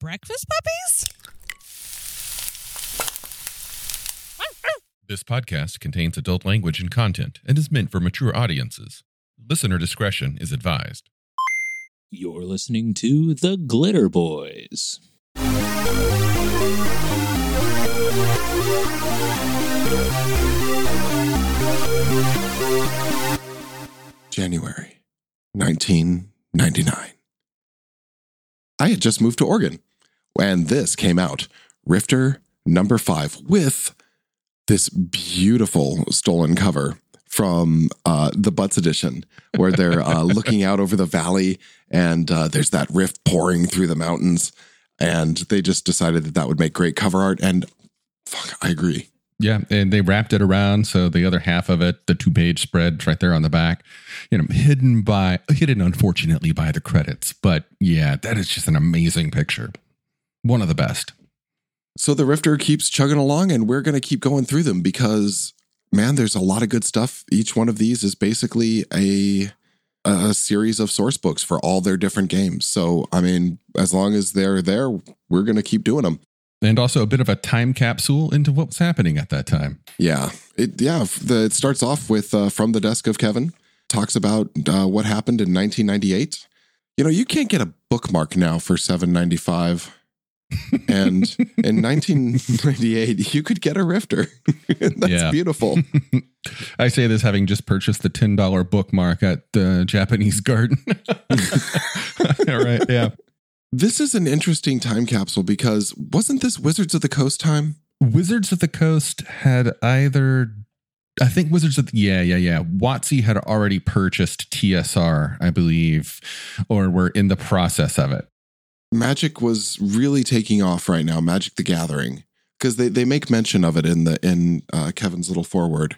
breakfast puppies? This podcast contains adult language and content and is meant for mature audiences. Listener discretion is advised. You're listening to The Glitter Boys. January 1999. I had just moved to Oregon and this came out Rifter number five with this beautiful stolen cover from uh, the Butts edition, where they're uh, looking out over the valley and uh, there's that rift pouring through the mountains. And they just decided that that would make great cover art. And fuck, I agree. Yeah, and they wrapped it around so the other half of it, the two page spread right there on the back, you know, hidden by hidden unfortunately by the credits. But yeah, that is just an amazing picture. One of the best. So the Rifter keeps chugging along, and we're going to keep going through them because, man, there's a lot of good stuff. Each one of these is basically a a series of source books for all their different games. So, I mean, as long as they're there, we're going to keep doing them. And also a bit of a time capsule into what was happening at that time. Yeah, it yeah. The, it starts off with uh, from the desk of Kevin talks about uh, what happened in 1998. You know, you can't get a bookmark now for 7.95 and in 1998 you could get a rifter that's Yeah. beautiful I say this having just purchased the ten dollar bookmark at the Japanese garden. All right, yeah. this is an interesting time capsule because wasn't this wizards of the coast time Wizards of the Coast had either, I think Wizards of the, yeah, yeah, yeah. Watsy had already purchased TSR, I believe, or were in the process of it. Magic was really taking off right now magic the gathering because they, they make mention of it in the in uh, kevin's little forward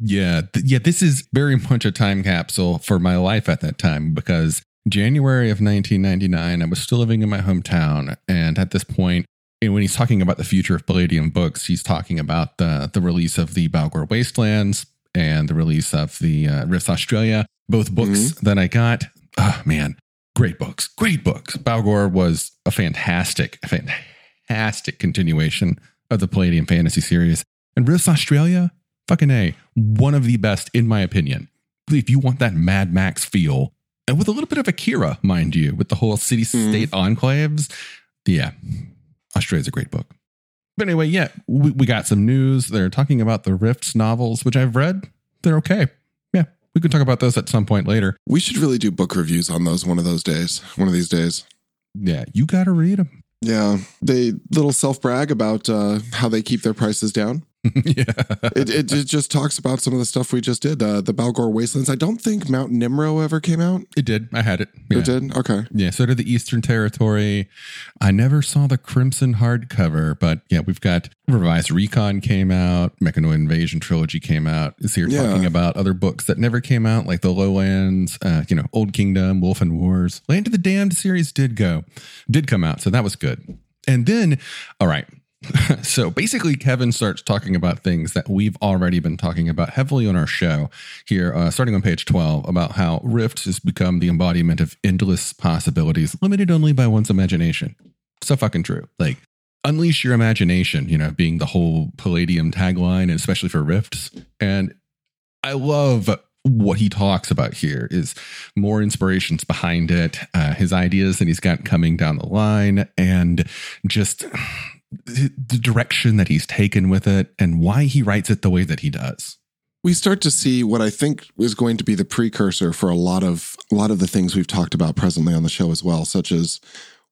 Yeah, th- yeah. This is very much a time capsule for my life at that time because January of 1999, I was still living in my hometown, and at this point, and when he's talking about the future of Palladium books, he's talking about the the release of the Baalgor Wastelands and the release of the uh, Rifts Australia, both books that I got. Oh man, great books, great books. Baalgor was a fantastic, fantastic continuation of the Palladium fantasy series, and Rifts Australia, fucking a, one of the best in my opinion. If you want that Mad Max feel, and with a little bit of Akira, mind you, with the whole city hmm. state enclaves, yeah, Australia's a great book. But anyway, yeah, we, we got some news. They're talking about the Rifts novels, which I've read. They're okay. We can talk about those at some point later. we should really do book reviews on those one of those days one of these days Yeah, you got to read them. yeah they little self brag about uh, how they keep their prices down yeah. it, it, it just talks about some of the stuff we just did. Uh, the Baalgor Wastelands. I don't think Mount Nimro ever came out. It did. I had it. Yeah. It did. Okay. Yeah, so did the Eastern Territory. I never saw the Crimson hardcover, but yeah, we've got Revised Recon came out, Mechanoid Invasion Trilogy came out. So you're Yeah. talking about other books that never came out, like the Lowlands, uh, you know, Old Kingdom, Wolfen Wars. Land of the Damned series did go, did come out, so that was good. And then, all right. so basically, Kevin starts talking about things that we've already been talking about heavily on our show here, uh, starting on page 12, about how Rift has become the embodiment of endless possibilities, limited only by one's imagination. So fucking true. Like, unleash your imagination, you know, being the whole Palladium tagline, and especially for Rifts. And I love what he talks about here is more inspirations behind it, uh, his ideas that he's got coming down the line, and just the direction that he's taken with it and why he writes it the way that he does. We start to see what I think is going to be the precursor for a lot of a lot of the things we've talked about presently on the show as well, such as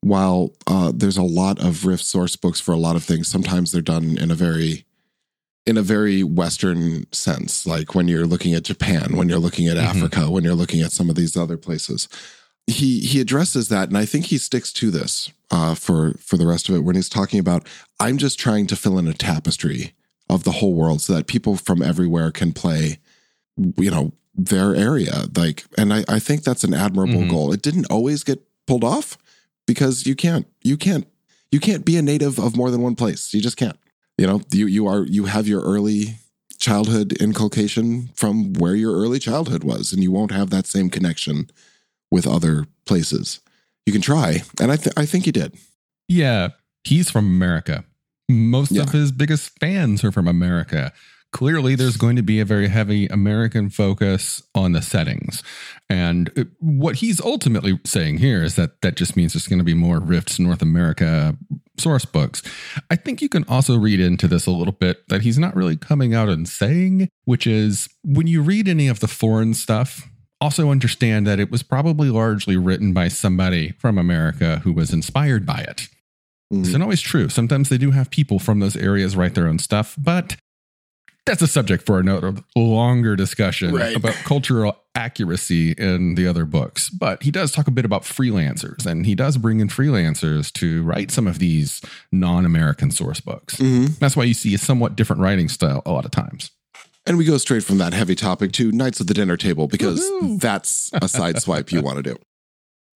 while uh, there's a lot of Rift source books for a lot of things, sometimes they're done in a very in a very Western sense, like when you're looking at Japan, when you're looking at Mhm. Africa, when you're looking at some of these other places. He he addresses that, and I think he sticks to this uh, for for the rest of it when he's talking about I'm just trying to fill in a tapestry of the whole world so that people from everywhere can play, you know, their area. Like, and I, I think that's an admirable Mhm. goal. It didn't always get pulled off because you can't, you can't, you can't be a native of more than one place. You just can't. You know, you you are you have your early childhood inculcation from where your early childhood was, and you won't have that same connection with other places. You can try, and I th- I think he did. Yeah, he's from America. Most Yeah. of his biggest fans are from America. Clearly, there's going to be a very heavy American focus on the settings. And uh, what he's ultimately saying here is that that just means there's going to be more Rifts North America source books. I think you can also read into this a little bit that he's not really coming out and saying, which is when you read any of the foreign stuff, also understand that it was probably largely written by somebody from America who was inspired by it. Mhm. It's not always true. Sometimes they do have people from those areas write their own stuff, but that's a subject for another longer discussion Right. about cultural accuracy in the other books. But he does talk a bit about freelancers, and he does bring in freelancers to write some of these non American source books. Mhm. That's why you see a somewhat different writing style a lot of times. And we go straight from that heavy topic to Knights of the Dinner Table because Woohoo. that's a side swipe you want to do.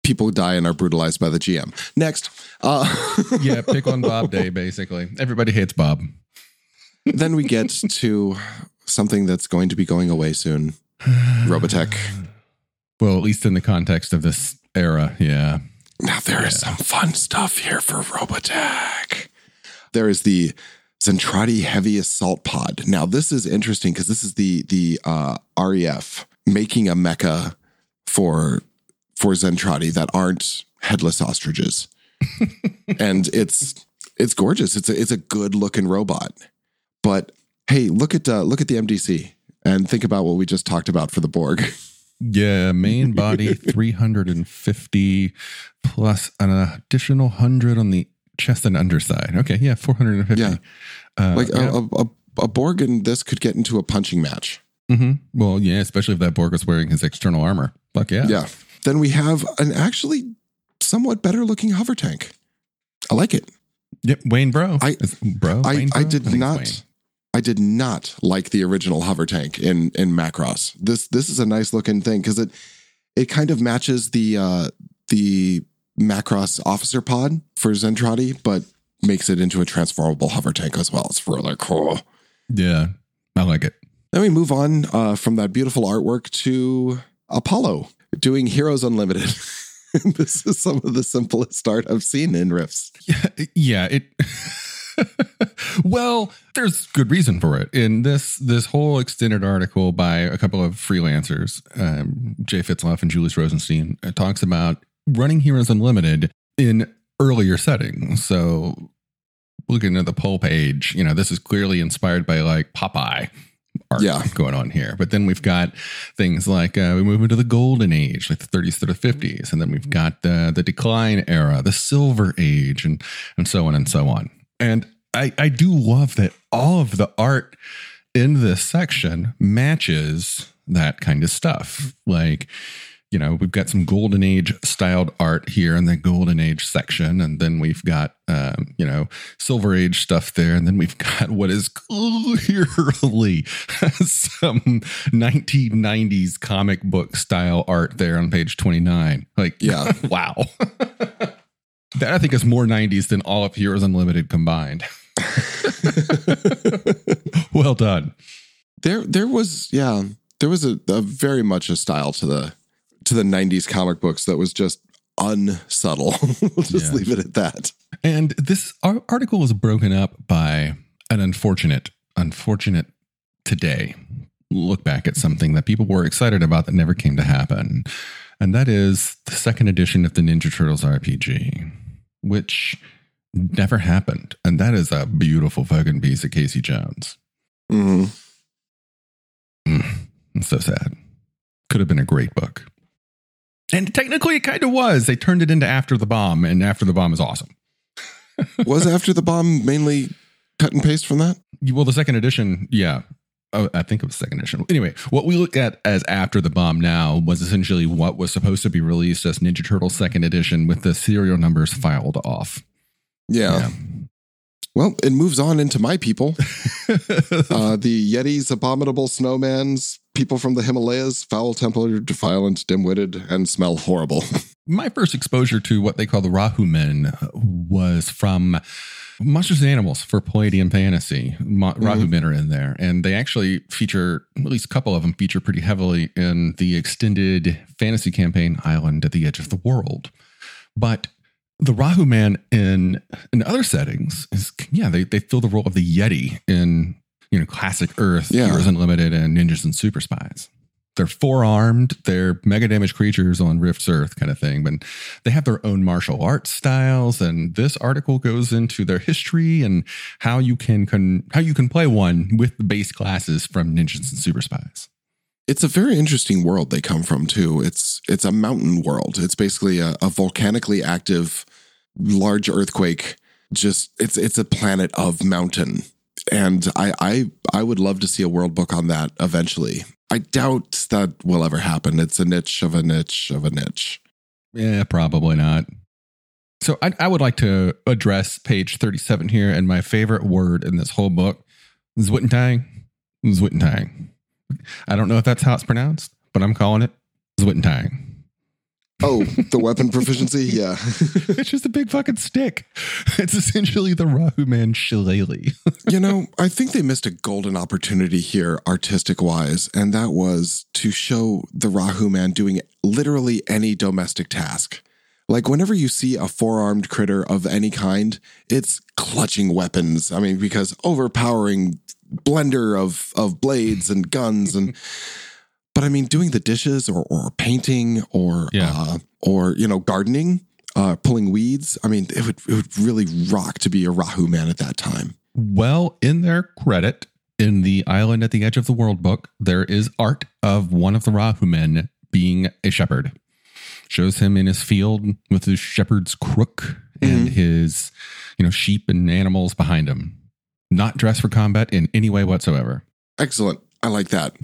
People die and are brutalized by the GM. Next, uh, Yeah, pick on Bob Day, basically. Everybody hates Bob. then we get to something that's going to be going away soon. Robotech. Well, at least in the context of this era, yeah. Now there is some fun stuff here for Robotech. There is the Zentraedi Heavy Assault Pod. Now this is interesting because this is the the uh, REF making a mecha for for Zentraedi that aren't headless ostriches, and it's it's gorgeous. It's a it's a good looking robot. But hey, look at uh, look at the MDC and think about what we just talked about for the Borg. Yeah, main body 350 plus an additional 100 on the chest and underside. Okay, yeah, 450. Yeah. Uh, like yeah. a, a, a, Borg in this could get into a punching match. Mhm. Well, yeah, especially if that Borg was wearing his external armor. Fuck yeah. Yeah. Then we have an actually somewhat better looking hover tank. I like it. Yep, Wayne Bro. I- Is- bro. I, Wayne I did it's not I did not like the original hover tank in in Macross. This this is a nice looking thing because it it kind of matches the uh the Macross officer pod for Zentraedi, but makes it into a transformable hover tank as well. It's really cool. Yeah, I like it. Then we move on uh, from that beautiful artwork to Apollo doing Heroes Unlimited. this is some of the simplest art I've seen in Rifts. Yeah, yeah, it Well, there's good reason for it. In this this whole extended article by a couple of freelancers, um, Jay Fitzloff and Julius Rosenstein, it talks about running Heroes Unlimited in earlier settings. So looking at the poll page, you know, this is clearly inspired by like Popeye art Yeah. going on here. But then we've got things like uh, we move into the golden age, like the 30s to the 50s, and then we've got the the decline era, the silver age, and and so on and so on. And I I do love that all of the art in this section matches that kind of stuff. Like, you know, we've got some golden age styled art here in the golden age section, and then we've got um, you know silver age stuff there, and then we've got what is clearly some 1990s comic book style art there on page 29. Like, Yeah. wow. that I think is more 90s than all of Heroes Unlimited combined. well done. There, there was, yeah, there was a, a very much a style to the to the '90s comic books that was just unsubtle. we'll just Yeah. leave it at that. And this article was broken up by an unfortunate, unfortunate today look back at something that people were excited about that never came to happen. And that is the second edition of the Ninja Turtles RPG, which never happened. And that is a beautiful fucking piece of Casey Jones. Mhm. It's so sad. Could have been a great book. And technically, it kind of was. They turned it into After the Bomb, and After the Bomb is awesome. Was after the bomb mainly cut and paste from that? Well, the second edition, yeah. Oh, I think it was second edition. Anyway, what we look at as After the Bomb now was essentially what was supposed to be released as Ninja Turtle second edition with the serial numbers filed off. Yeah. Well, it moves on into my people. Uh, the Yetis, abominable snowmans, people from the Himalayas, foul tempered, violent, dim witted, and smell horrible. My first exposure to what they call the Rahu Men was from Monsters and Animals for Palladium Fantasy. Mo- mm-hmm. Rahu Men are in there, and they actually feature at least a couple of them feature pretty heavily in the extended fantasy campaign Island at the Edge of the World. But The Rahu Man in in other settings is yeah, they, they fill the role of the Yeti in you know classic Earth, Yeah. Heroes Unlimited, and Ninjas and Super Spies. They're four armed, they're mega damage creatures on Rifts Earth kind of thing, but they have their own martial arts styles. And this article goes into their history and how you can, can how you can play one with the base classes from Ninjas and Super Spies. It's a very interesting world they come from too. It's it's a mountain world. It's basically a, a volcanically active large earthquake. Just it's it's a planet of mountain. And I I I would love to see a world book on that eventually. I doubt that will ever happen. It's a niche of a niche of a niche. Yeah, probably not. So I, I would like to address page 37 here, and my favorite word in this whole book, is Zwitentang. Zwitentang. I don't know if that's how it's pronounced, but I'm calling it Zwitentang. Oh, the weapon proficiency? Yeah. it's just a big fucking stick. It's essentially the Rahu Man shillelagh. you know, I think they missed a golden opportunity here, artistic wise, and that was to show the Rahu man doing literally any domestic task. Like, whenever you see a four armed critter of any kind, it's clutching weapons. I mean, because overpowering blender of, of blades and guns and. But I mean, doing the dishes or, or painting or Yeah. uh, or you know gardening, uh, pulling weeds. I mean, it would it would really rock to be a Rahu man at that time. Well, in their credit, in the Island at the Edge of the World book, there is art of one of the Rahu men being a shepherd. Shows him in his field with his shepherd's crook and his, you know, sheep and animals behind him. Not dressed for combat in any way whatsoever. Excellent. I like that.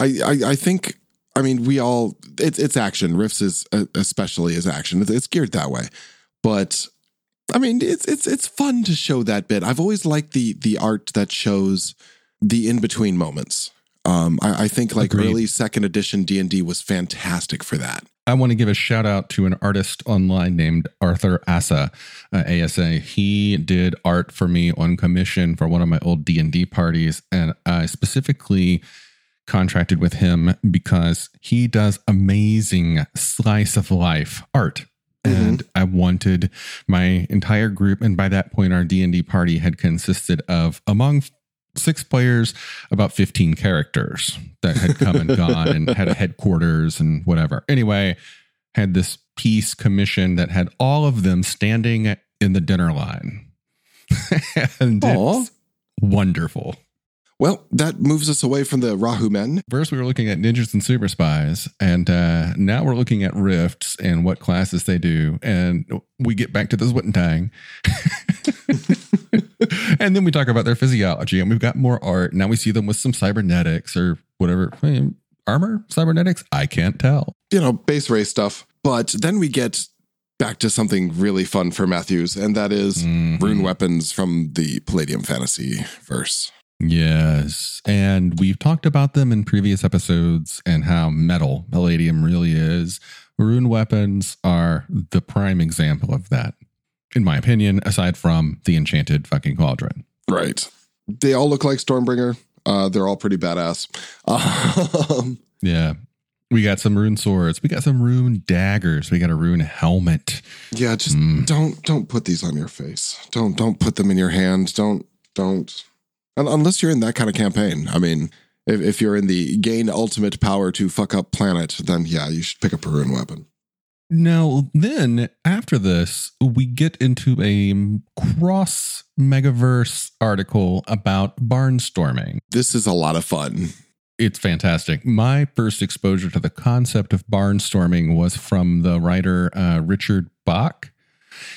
I, I, I think, I mean, we all, it's, it's action. Rifts is uh, especially is action. It's, it's geared that way. But I mean, it's, it's, it's fun to show that bit. I've always liked the, the art that shows the in between moments. Um, I, I think like Agreed. early second edition D and D was fantastic for that. I want to give a shout out to an artist online named Arthur Asa, uh, ASA. He did art for me on commission for one of my old D and D parties, and I specifically contracted with him because he does amazing slice of life art. Mm-hmm. And I wanted my entire group, and by that point, our D and D party had consisted of among six players, about 15 characters that had come and gone and had a headquarters and whatever. Anyway, had this piece commission that had all of them standing in the dinner line. and Aw. it's wonderful. Well, that moves us away from the Rahu men. First, we were looking at ninjas and super spies, and uh, now we're looking at rifts and what classes they do. And we get back to the Zwitentang. and then we talk about their physiology, and we've got more art. Now we see them with some cybernetics or whatever. eh, Armor? Cybernetics? I can't tell. you know, base race stuff. But then we get back to something really fun for Matthews, and that is Mhm. rune weapons from the Palladium Fantasy verse. Yes. And we've talked about them in previous episodes and how metal Palladium really is. Rune weapons are the prime example of that, in my opinion, aside from the enchanted fucking cauldron. Right. They all look like Stormbringer. Uh, they're all pretty badass. Um, Yeah. We got some rune swords. We got some rune daggers. We got a rune helmet. yeah, just Mm. don't don't put these on your face. Don't don't put them in your hand. Don't don't. Un- Unless you're in that kind of campaign. I mean, if, if you're in the gain ultimate power to fuck up planet, then yeah, you should pick up a rune weapon. Now, then after this, we get into a cross megaverse article about barnstorming. This is a lot of fun. It's fantastic. My first exposure to the concept of barnstorming was from the writer uh, Richard Bach.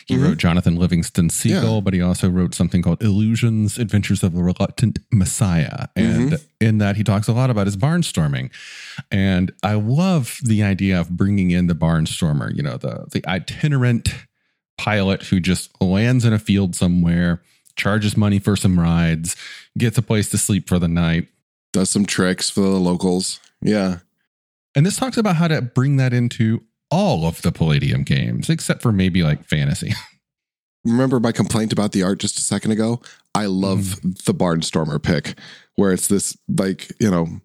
He Mhm. wrote Jonathan Livingston Seagull, Yeah. but he also wrote something called Illusions, Adventures of a Reluctant Messiah. And Mhm. in that, he talks a lot about his barnstorming. And I love the idea of bringing in the barnstormer, you know, the, the itinerant pilot who just lands in a field somewhere, charges money for some rides, gets a place to sleep for the night, Does some tricks for the locals. Yeah. And this talks about how to bring that into all of the Palladium games, except for maybe like fantasy. Remember my complaint about the art just a second ago? I love the Barnstormer pick, where it's this like, you know,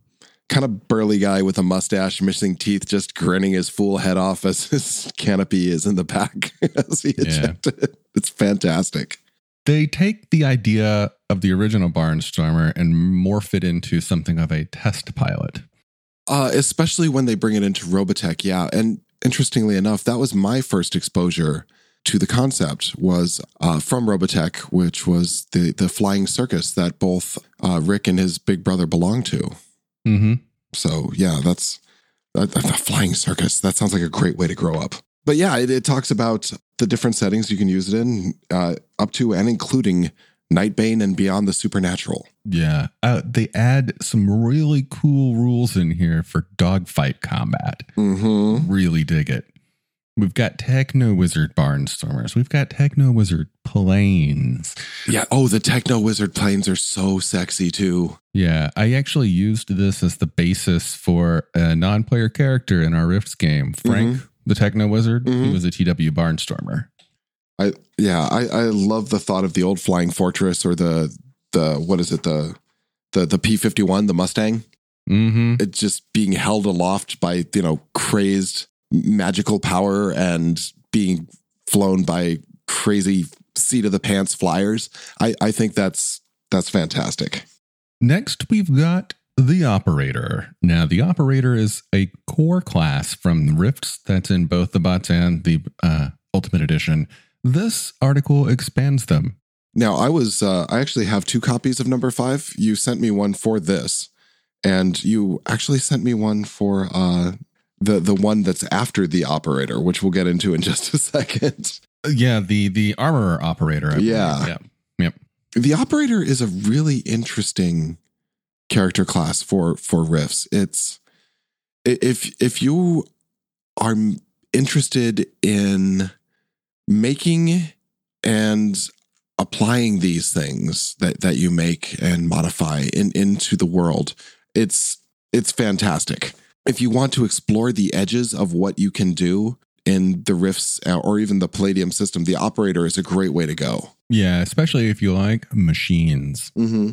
kind of burly guy with a mustache, missing teeth, just grinning his fool head off as his canopy is in the back as he ejected. It's fantastic. They take the idea of the original Barnstormer and morph it into something of a test pilot. Uh, especially when they bring it into Robotech, yeah. And interestingly enough, that was my first exposure to the concept was uh, from Robotech, which was the the flying circus that both uh, Rick and his big brother belonged to. Mm-hmm. So yeah, that's a, flying circus. That sounds like a great way to grow up. But yeah, it, it talks about the different settings you can use it in, uh, up to and including Nightbane and beyond the supernatural. Yeah, uh, they add some really cool rules in here for dogfight combat. Mm-hmm. Really dig it. We've got Techno Wizard Barnstormers. We've got Techno Wizard Planes. Yeah. Oh, the Techno Wizard planes are so sexy too. Yeah. I actually used this as the basis for a non player character in our Rifts game. Frank, mm-hmm. the Techno Wizard, mm-hmm. he was a TW Barnstormer. I yeah, I, I love the thought of the old flying fortress or the the what is it, the the the P fifty one, the Mustang. Mm-hmm. It's just being held aloft by, you know, crazed magical power and being flown by crazy seat of the pants flyers. I, I think that's that's fantastic. Next, we've got the operator. Now, the operator is a core class from Rifts that's in both the bots and the uh, Ultimate Edition. This article expands them. Now, I was uh, I actually have two copies of number five. You sent me one for this, and you actually sent me one for uh, the the one that's after the operator, which we'll get into in just a second. Yeah, the the armor operator. I yeah, yeah, yep. The operator is a really interesting character class for for Rifts. It's if if you are interested in making and applying these things that that you make and modify in into the world, it's it's fantastic if you want to explore the edges of what you can do in the Rifts uh, or even the Palladium system, the operator is a great way to go. Yeah, especially if you like machines. Mm-hmm.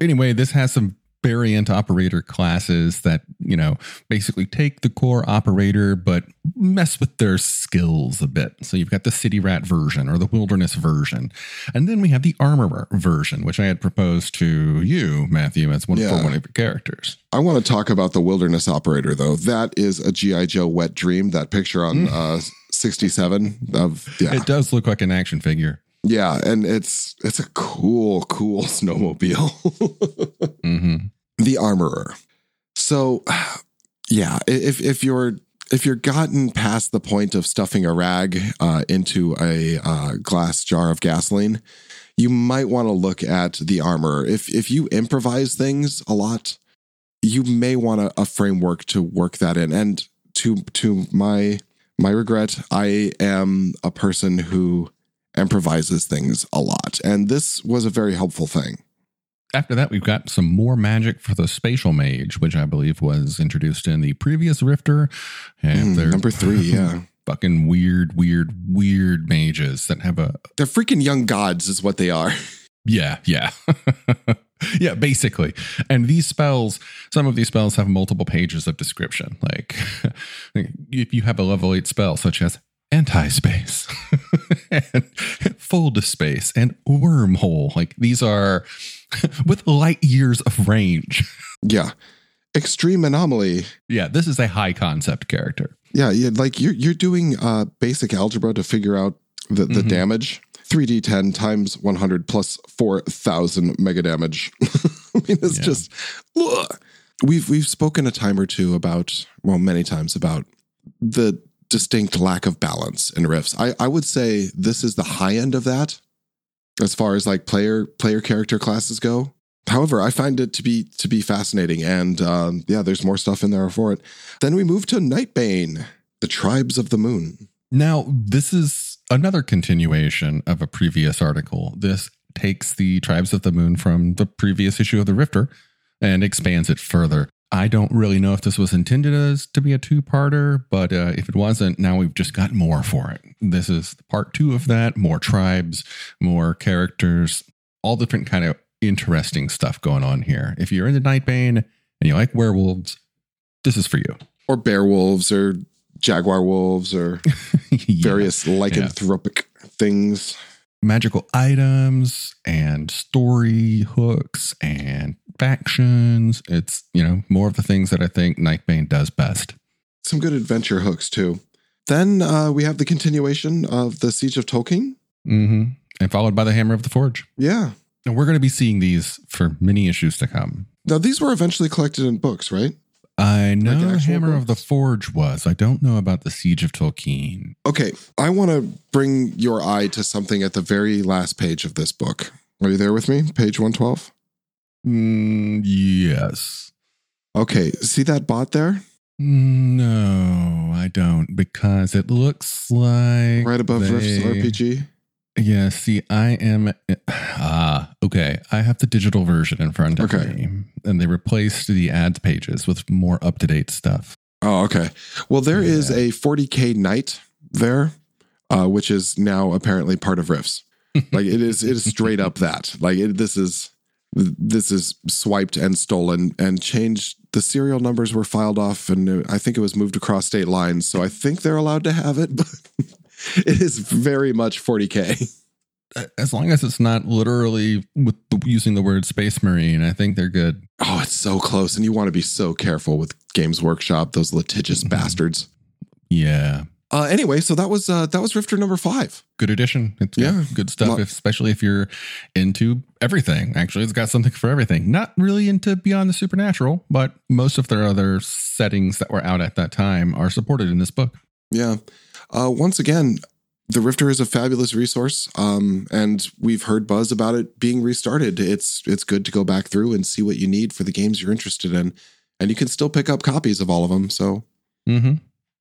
Anyway, this has some variant operator classes that, you know, basically take the core operator but mess with their skills a bit. So you've got the city rat version or the wilderness version. And then we have the armorer version, which I had proposed to you, Matthew, as one, yeah. for one of your characters. I want to talk about the wilderness operator though. That is a GI Joe wet dream, that picture on mm. uh 67 of yeah. It does look like an action figure. Yeah, and it's it's a cool, cool snowmobile. mm-hmm. The armorer. So, yeah, if if you're if you're gotten past the point of stuffing a rag uh, into a uh, glass jar of gasoline, you might want to look at the armorer. If if you improvise things a lot, you may want a, a framework to work that in. And to to my my regret, I am a person who improvises things a lot. And this was a very helpful thing. After that, we've got some more magic for the spatial mage, which I believe was introduced in the previous Rifter. And mm, number three, yeah. Fucking weird, weird, weird mages that have a. They're freaking young gods, is what they are. Yeah, yeah. yeah, basically. And these spells, some of these spells have multiple pages of description. Like if you have a level 8 spell, such as anti space and fold space and wormhole. Like these are with light years of range. Yeah. Extreme anomaly. Yeah, this is a high concept character. Yeah, yeah, like you're you're doing uh basic algebra to figure out the, the mm-hmm. damage. 3d10 times 100 plus 4000 mega damage. I mean, it's yeah. just ugh. we've we've spoken a time or two about well, many times about the distinct lack of balance in Rifts. I, I would say this is the high end of that as far as like player player character classes go. However, I find it to be to be fascinating, and um, yeah, there's more stuff in there for it. Then we move to Nightbane, the tribes of the moon. Now, this is another continuation of a previous article. This takes the tribes of the moon from the previous issue of the Rifter and expands it further. I don't really know if this was intended as to be a two-parter, but uh, if it wasn't, now we've just got more for it. This is part two of that. More tribes, more characters, all different kind of interesting stuff going on here. If you're into Nightbane, and you like werewolves, this is for you. Or bear wolves or jaguar wolves or Yeah. various lycanthropic things. magical items and story hooks and factions. It's, you know, more of the things that I think Nightbane does best. Some good adventure hooks too. Then uh, we have the continuation of the Siege of Tolkeen. hmm And followed by the Hammer of the Forge. Yeah. And we're going to be seeing these for many issues to come. Now these were eventually collected in books, right? I know actual Hammer of the? Forge was. I don't know about the Siege of Tolkeen. Okay, I want to bring your eye to something at the very last page of this book. Are you there with me? Page 112? Mm, yes. Okay, see that bot there? No, I don't because it looks like Right above Rifts RPG? Yeah, see, I am ah okay. I have the digital version in front of Okay. me, and they replaced the ads pages with more up to date stuff. Oh, okay. Well, there is Yeah. a 40k knight there, uh, which is now apparently part of Rifts. like it is, it is straight up that. Like it, this is this is swiped and stolen and changed. The serial numbers were filed off, and I think it was moved across state lines. So I think they're allowed to have it, but it is very much 40k. As long as it's not literally with the, using the word Space Marine, I think they're good. Oh, it's so close, and you want to be so careful with Games Workshop, those litigious Mhm. bastards. Yeah, Uh, anyway, so that was uh, that was Rifter number five. good addition. It's got Yeah. good stuff, Lot- especially if you're into everything. Actually, it's got something for everything. Not really into Beyond the Supernatural, but most of their other settings that were out at that time are supported in this book. Yeah. Uh, once again, the Rifter is a fabulous resource, um, and we've heard buzz about it being restarted. It's it's good to go back through and see what you need for the games you're interested in, and you can still pick up copies of all of them. So Mm-hmm.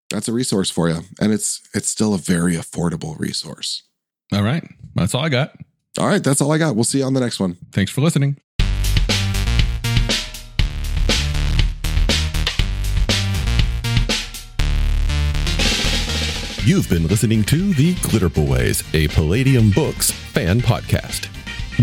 That's a resource for you, and it's it's still a very affordable resource. All right, that's all I got. All right, that's all I got. We'll see you on the next one. Thanks for listening. You've been listening to The Glitter Boys, a Palladium Books fan podcast.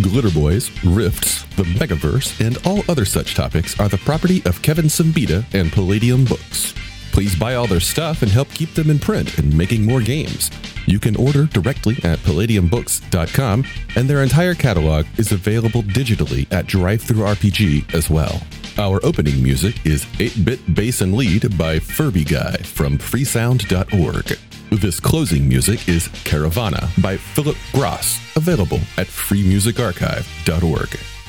Glitter Boys, Rifts, the Megaverse, and all other such topics are the property of Kevin Siembieda and Palladium Books. Please buy all their stuff and help keep them in print and making more games. You can order directly at palladiumbooks.com, and their entire catalog is available digitally at DriveThruRPG as well. Our opening music is 8 Bit Bass and Lead by Furby Guy from freesound.org. This closing music is Caravana by Phillip Gross, available at freemusicarchive.org.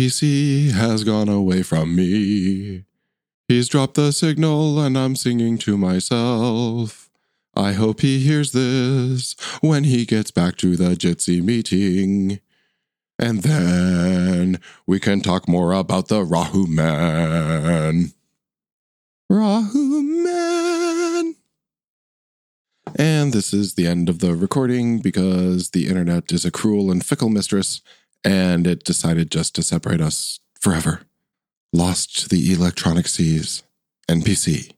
ONPC has gone away from me. He's dropped the signal and I'm singing to myself. I hope he hears this when he gets back to the Jitsi meeting. And then we can talk more about the Rahu Man. Rahu Man. And this is the end of the recording because the internet is a cruel and fickle mistress and it decided just to separate us forever. Lost to the electronic seas. NPC.